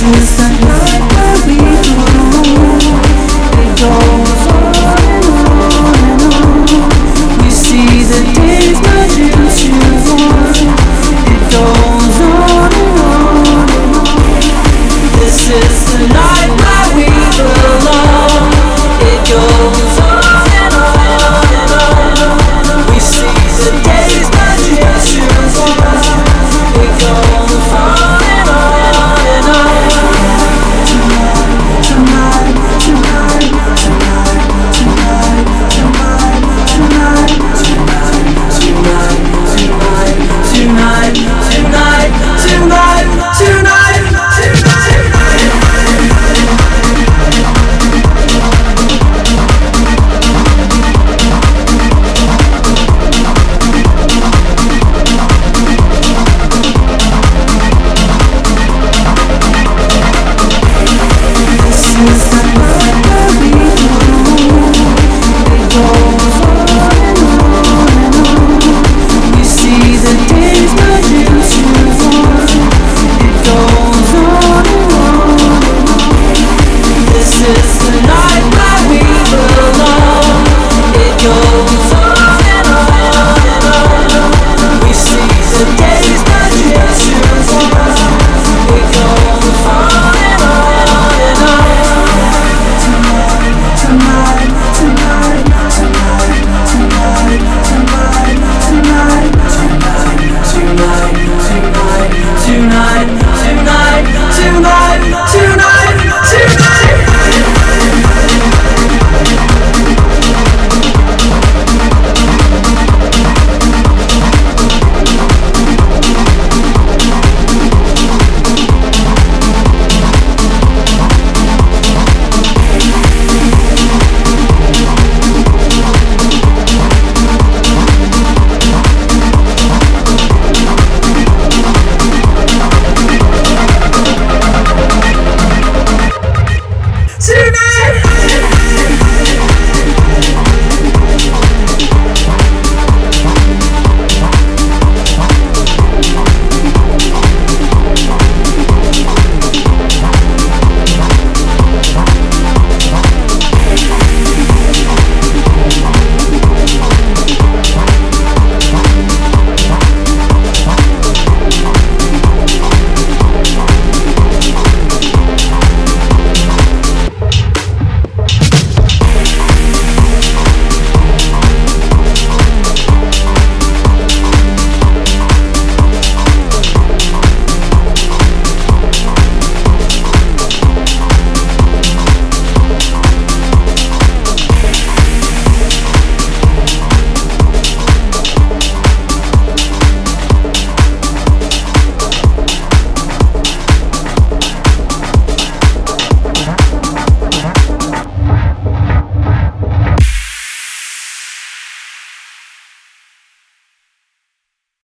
Just was like, what we doing?